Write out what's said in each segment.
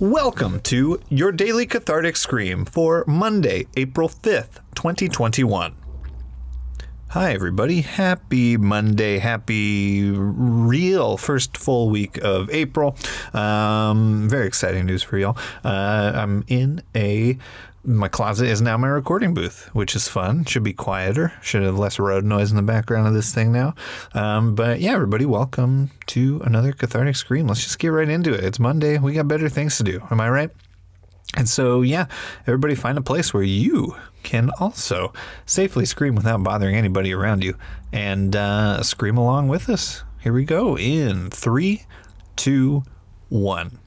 Welcome to your daily cathartic scream for Monday, April 5th, 2021. Hi, everybody. Happy Monday. Happy real first full week of April. Um, very exciting news for y'all. Uh, I'm in a. My closet is now my recording booth, which is fun. Should be quieter. Should have less road noise in the background of this thing now. Um, but yeah, everybody, welcome to another cathartic scream. Let's just get right into it. It's Monday. We got better things to do. Am I right? And so, yeah, everybody find a place where you can also safely scream without bothering anybody around you and uh, scream along with us. Here we go in three, two, one.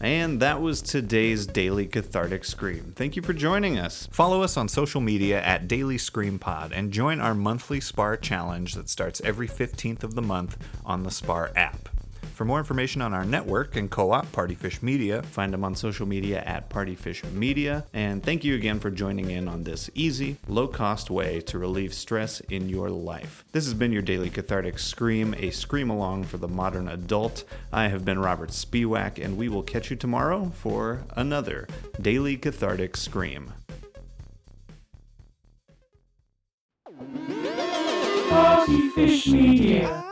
And that was today's Daily Cathartic Scream. Thank you for joining us. Follow us on social media at Daily Scream Pod and join our monthly SPAR challenge that starts every 15th of the month on the SPAR app. For more information on our network and co-op Partyfish Media, find them on social media at Partyfish Media. And thank you again for joining in on this easy, low-cost way to relieve stress in your life. This has been your daily cathartic scream, a scream along for the modern adult. I have been Robert Spiewak, and we will catch you tomorrow for another daily cathartic scream. Partyfish Media.